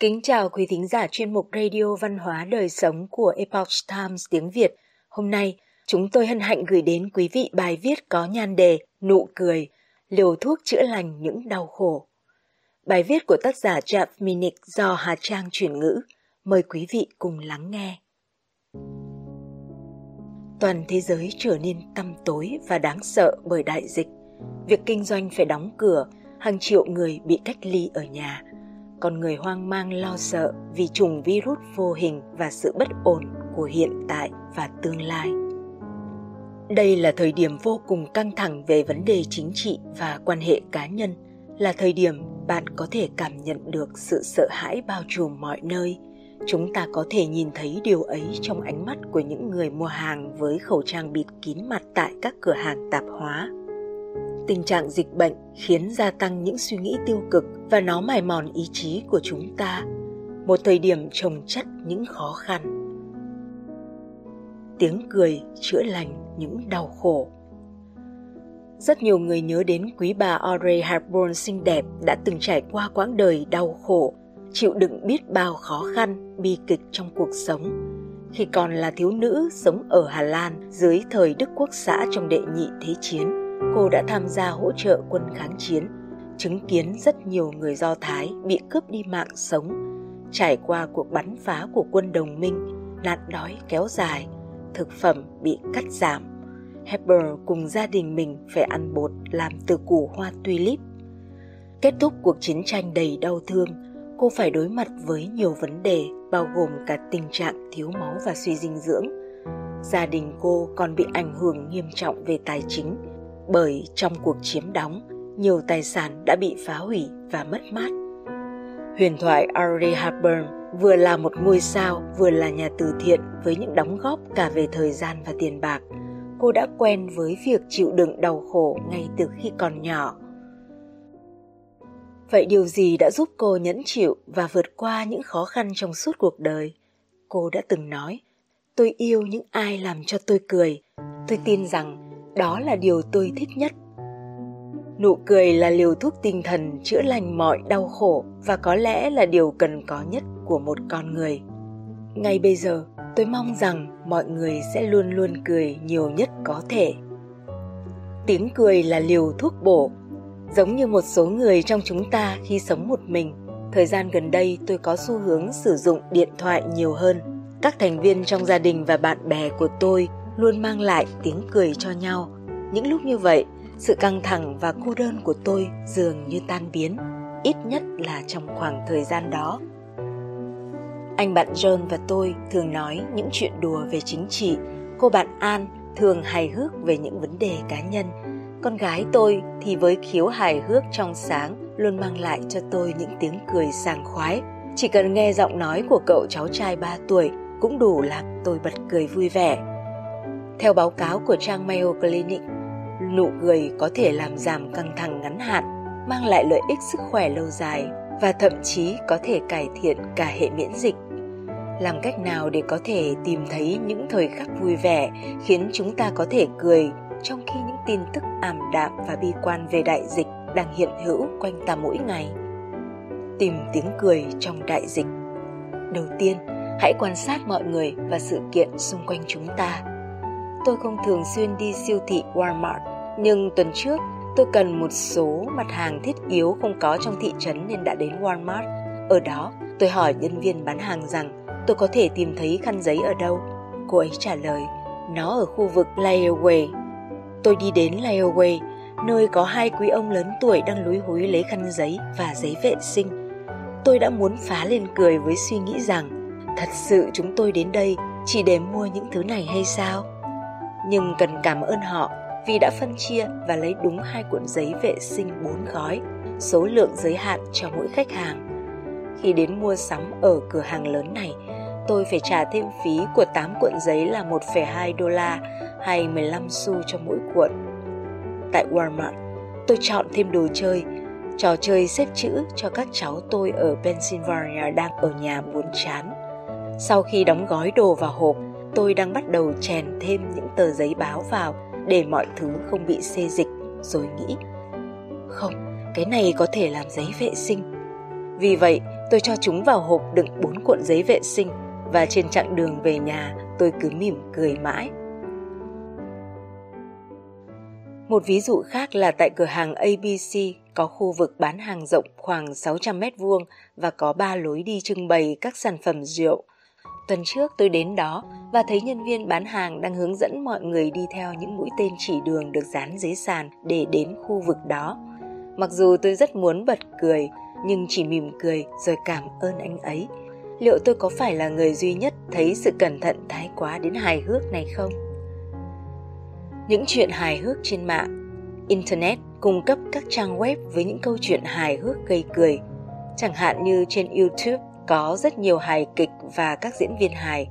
Kính chào quý thính giả chuyên mục Radio Văn hóa Đời Sống của Epoch Times tiếng Việt. Hôm nay, chúng tôi hân hạnh gửi đến quý vị bài viết có nhan đề Nụ cười, liều thuốc chữa lành những đau khổ. Bài viết của tác giả Jeff Minnick do Hà Trang chuyển ngữ. Mời quý vị cùng lắng nghe. Toàn thế giới trở nên tăm tối và đáng sợ bởi đại dịch. Việc kinh doanh phải đóng cửa, hàng triệu người bị cách ly ở nhà – con người hoang mang lo sợ vì chủng virus vô hình và sự bất ổn của hiện tại và tương lai. Đây là thời điểm vô cùng căng thẳng về vấn đề chính trị và quan hệ cá nhân, là thời điểm bạn có thể cảm nhận được sự sợ hãi bao trùm mọi nơi. Chúng ta có thể nhìn thấy điều ấy trong ánh mắt của những người mua hàng với khẩu trang bịt kín mặt tại các cửa hàng tạp hóa tình trạng dịch bệnh khiến gia tăng những suy nghĩ tiêu cực và nó mài mòn ý chí của chúng ta. Một thời điểm trồng chất những khó khăn. Tiếng cười chữa lành những đau khổ. Rất nhiều người nhớ đến quý bà Audrey Hepburn xinh đẹp đã từng trải qua quãng đời đau khổ, chịu đựng biết bao khó khăn, bi kịch trong cuộc sống. Khi còn là thiếu nữ sống ở Hà Lan dưới thời Đức Quốc xã trong đệ nhị thế chiến, cô đã tham gia hỗ trợ quân kháng chiến, chứng kiến rất nhiều người Do Thái bị cướp đi mạng sống, trải qua cuộc bắn phá của quân đồng minh, nạn đói kéo dài, thực phẩm bị cắt giảm. Hepburn cùng gia đình mình phải ăn bột làm từ củ hoa tulip. Kết thúc cuộc chiến tranh đầy đau thương, cô phải đối mặt với nhiều vấn đề bao gồm cả tình trạng thiếu máu và suy dinh dưỡng. Gia đình cô còn bị ảnh hưởng nghiêm trọng về tài chính bởi trong cuộc chiếm đóng, nhiều tài sản đã bị phá hủy và mất mát. Huyền thoại Audrey Hepburn vừa là một ngôi sao, vừa là nhà từ thiện với những đóng góp cả về thời gian và tiền bạc. Cô đã quen với việc chịu đựng đau khổ ngay từ khi còn nhỏ. Vậy điều gì đã giúp cô nhẫn chịu và vượt qua những khó khăn trong suốt cuộc đời? Cô đã từng nói, tôi yêu những ai làm cho tôi cười. Tôi tin rằng đó là điều tôi thích nhất. Nụ cười là liều thuốc tinh thần chữa lành mọi đau khổ và có lẽ là điều cần có nhất của một con người. Ngay bây giờ, tôi mong rằng mọi người sẽ luôn luôn cười nhiều nhất có thể. Tiếng cười là liều thuốc bổ. Giống như một số người trong chúng ta khi sống một mình, thời gian gần đây tôi có xu hướng sử dụng điện thoại nhiều hơn. Các thành viên trong gia đình và bạn bè của tôi luôn mang lại tiếng cười cho nhau. Những lúc như vậy, sự căng thẳng và cô đơn của tôi dường như tan biến, ít nhất là trong khoảng thời gian đó. Anh bạn John và tôi thường nói những chuyện đùa về chính trị, cô bạn An thường hài hước về những vấn đề cá nhân. Con gái tôi thì với khiếu hài hước trong sáng luôn mang lại cho tôi những tiếng cười sảng khoái. Chỉ cần nghe giọng nói của cậu cháu trai 3 tuổi cũng đủ làm tôi bật cười vui vẻ theo báo cáo của trang Mayo Clinic, nụ cười có thể làm giảm căng thẳng ngắn hạn, mang lại lợi ích sức khỏe lâu dài và thậm chí có thể cải thiện cả hệ miễn dịch. Làm cách nào để có thể tìm thấy những thời khắc vui vẻ khiến chúng ta có thể cười trong khi những tin tức ảm đạm và bi quan về đại dịch đang hiện hữu quanh ta mỗi ngày? Tìm tiếng cười trong đại dịch. Đầu tiên, hãy quan sát mọi người và sự kiện xung quanh chúng ta tôi không thường xuyên đi siêu thị Walmart, nhưng tuần trước tôi cần một số mặt hàng thiết yếu không có trong thị trấn nên đã đến Walmart. Ở đó, tôi hỏi nhân viên bán hàng rằng tôi có thể tìm thấy khăn giấy ở đâu. Cô ấy trả lời, nó ở khu vực Layaway. Tôi đi đến Layaway, nơi có hai quý ông lớn tuổi đang lúi húi lấy khăn giấy và giấy vệ sinh. Tôi đã muốn phá lên cười với suy nghĩ rằng thật sự chúng tôi đến đây chỉ để mua những thứ này hay sao? Nhưng cần cảm ơn họ vì đã phân chia và lấy đúng hai cuộn giấy vệ sinh bốn gói, số lượng giới hạn cho mỗi khách hàng. Khi đến mua sắm ở cửa hàng lớn này, tôi phải trả thêm phí của 8 cuộn giấy là 1,2 đô la hay 15 xu cho mỗi cuộn. Tại Walmart, tôi chọn thêm đồ chơi, trò chơi xếp chữ cho các cháu tôi ở Pennsylvania đang ở nhà buồn chán. Sau khi đóng gói đồ vào hộp, tôi đang bắt đầu chèn thêm những tờ giấy báo vào để mọi thứ không bị xê dịch, rồi nghĩ, không, cái này có thể làm giấy vệ sinh vì vậy, Tôi cho chúng vào hộp đựng bốn cuộn giấy vệ sinh và trên chặng đường về nhà, tôi cứ mỉm cười mãi. Một ví dụ khác là tại cửa hàng ABC có khu vực bán hàng rộng khoảng 600 mét vuông và có ba lối đi trưng bày các sản phẩm rượu. Tuần trước tôi đến đó và thấy nhân viên bán hàng đang hướng dẫn mọi người đi theo những mũi tên chỉ đường được dán dưới sàn để đến khu vực đó. Mặc dù tôi rất muốn bật cười, nhưng chỉ mỉm cười rồi cảm ơn anh ấy. Liệu tôi có phải là người duy nhất thấy sự cẩn thận thái quá đến hài hước này không? Những chuyện hài hước trên mạng Internet cung cấp các trang web với những câu chuyện hài hước gây cười. Chẳng hạn như trên YouTube có rất nhiều hài kịch và các diễn viên hài.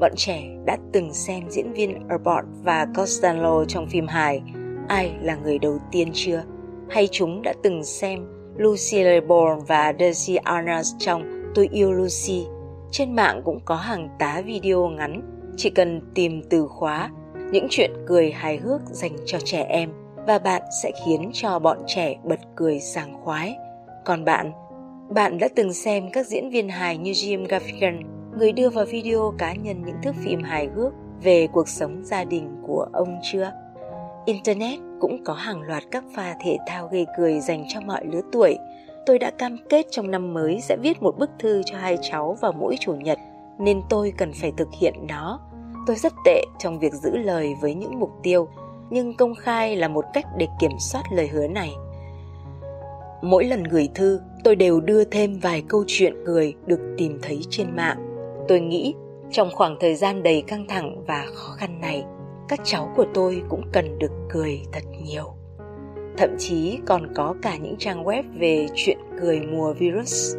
Bọn trẻ đã từng xem diễn viên Abbott và Costello trong phim hài Ai là người đầu tiên chưa? Hay chúng đã từng xem Lucille Ball và Daisy Arnaz trong Tôi yêu Lucy. Trên mạng cũng có hàng tá video ngắn, chỉ cần tìm từ khóa những chuyện cười hài hước dành cho trẻ em và bạn sẽ khiến cho bọn trẻ bật cười sảng khoái. Còn bạn, bạn đã từng xem các diễn viên hài như Jim Gaffigan, người đưa vào video cá nhân những thước phim hài hước về cuộc sống gia đình của ông chưa? Internet cũng có hàng loạt các pha thể thao gây cười dành cho mọi lứa tuổi. Tôi đã cam kết trong năm mới sẽ viết một bức thư cho hai cháu vào mỗi chủ nhật, nên tôi cần phải thực hiện nó. Tôi rất tệ trong việc giữ lời với những mục tiêu, nhưng công khai là một cách để kiểm soát lời hứa này. Mỗi lần gửi thư, tôi đều đưa thêm vài câu chuyện cười được tìm thấy trên mạng. Tôi nghĩ trong khoảng thời gian đầy căng thẳng và khó khăn này, các cháu của tôi cũng cần được cười thật nhiều. Thậm chí còn có cả những trang web về chuyện cười mùa virus.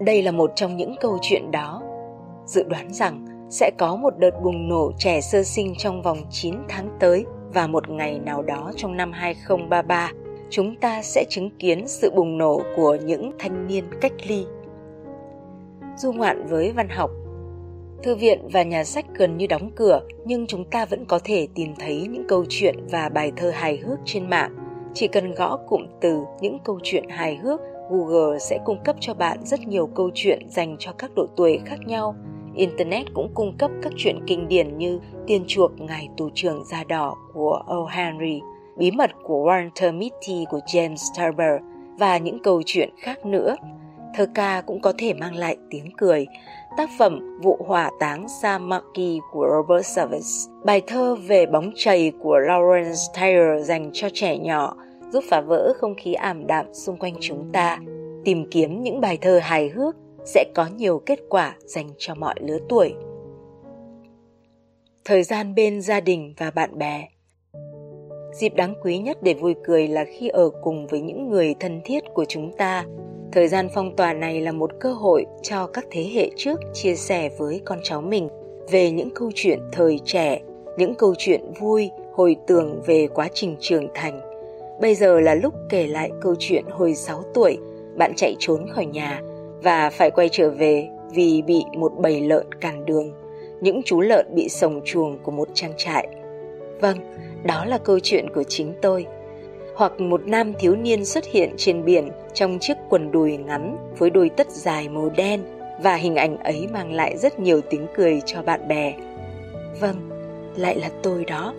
Đây là một trong những câu chuyện đó. Dự đoán rằng sẽ có một đợt bùng nổ trẻ sơ sinh trong vòng 9 tháng tới và một ngày nào đó trong năm 2033, chúng ta sẽ chứng kiến sự bùng nổ của những thanh niên cách ly. Du ngoạn với văn học Thư viện và nhà sách gần như đóng cửa, nhưng chúng ta vẫn có thể tìm thấy những câu chuyện và bài thơ hài hước trên mạng. Chỉ cần gõ cụm từ những câu chuyện hài hước, Google sẽ cung cấp cho bạn rất nhiều câu chuyện dành cho các độ tuổi khác nhau Internet cũng cung cấp các chuyện kinh điển như Tiền chuộc ngày tù trưởng da đỏ của O. Henry, Bí mật của Walter Mitty của James Turber và những câu chuyện khác nữa. Thơ ca cũng có thể mang lại tiếng cười. Tác phẩm Vụ hỏa táng Samaki của Robert Service, bài thơ về bóng chày của Lawrence Taylor dành cho trẻ nhỏ giúp phá vỡ không khí ảm đạm xung quanh chúng ta. Tìm kiếm những bài thơ hài hước sẽ có nhiều kết quả dành cho mọi lứa tuổi thời gian bên gia đình và bạn bè dịp đáng quý nhất để vui cười là khi ở cùng với những người thân thiết của chúng ta. Thời gian phong tỏa này là một cơ hội cho các thế hệ trước chia sẻ với con cháu mình về những câu chuyện thời trẻ những câu chuyện vui hồi tưởng về quá trình trưởng thành. Bây giờ là lúc kể lại câu chuyện hồi 6 tuổi bạn chạy trốn khỏi nhà và phải quay trở về vì bị một bầy lợn cản đường, những chú lợn bị sồng chuồng của một trang trại. Vâng, đó là câu chuyện của chính tôi. Hoặc một nam thiếu niên xuất hiện trên biển trong chiếc quần đùi ngắn với đôi tất dài màu đen và hình ảnh ấy mang lại rất nhiều tiếng cười cho bạn bè. Vâng, lại là tôi đó.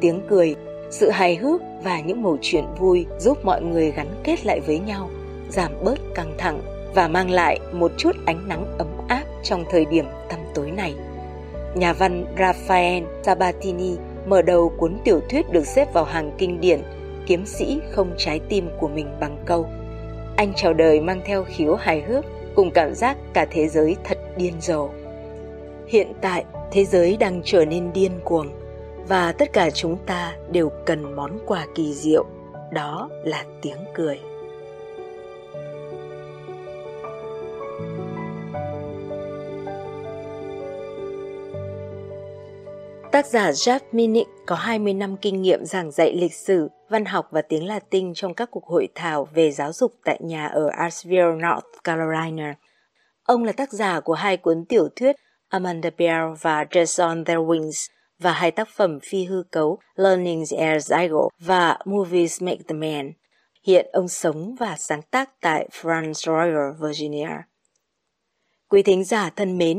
Tiếng cười, sự hài hước và những mẩu chuyện vui giúp mọi người gắn kết lại với nhau – giảm bớt căng thẳng và mang lại một chút ánh nắng ấm áp trong thời điểm tăm tối này. Nhà văn Raphael Sabatini mở đầu cuốn tiểu thuyết được xếp vào hàng kinh điển Kiếm sĩ không trái tim của mình bằng câu Anh chào đời mang theo khiếu hài hước cùng cảm giác cả thế giới thật điên rồ. Hiện tại, thế giới đang trở nên điên cuồng và tất cả chúng ta đều cần món quà kỳ diệu, đó là tiếng cười. Tác giả Jeff Minnick có 20 năm kinh nghiệm giảng dạy lịch sử, văn học và tiếng Latin trong các cuộc hội thảo về giáo dục tại nhà ở Asheville, North Carolina. Ông là tác giả của hai cuốn tiểu thuyết Amanda Bear và Dress on Their Wings và hai tác phẩm phi hư cấu Learning as I Go và Movies Make the Man. Hiện ông sống và sáng tác tại Front Royal, Virginia. Quý thính giả thân mến,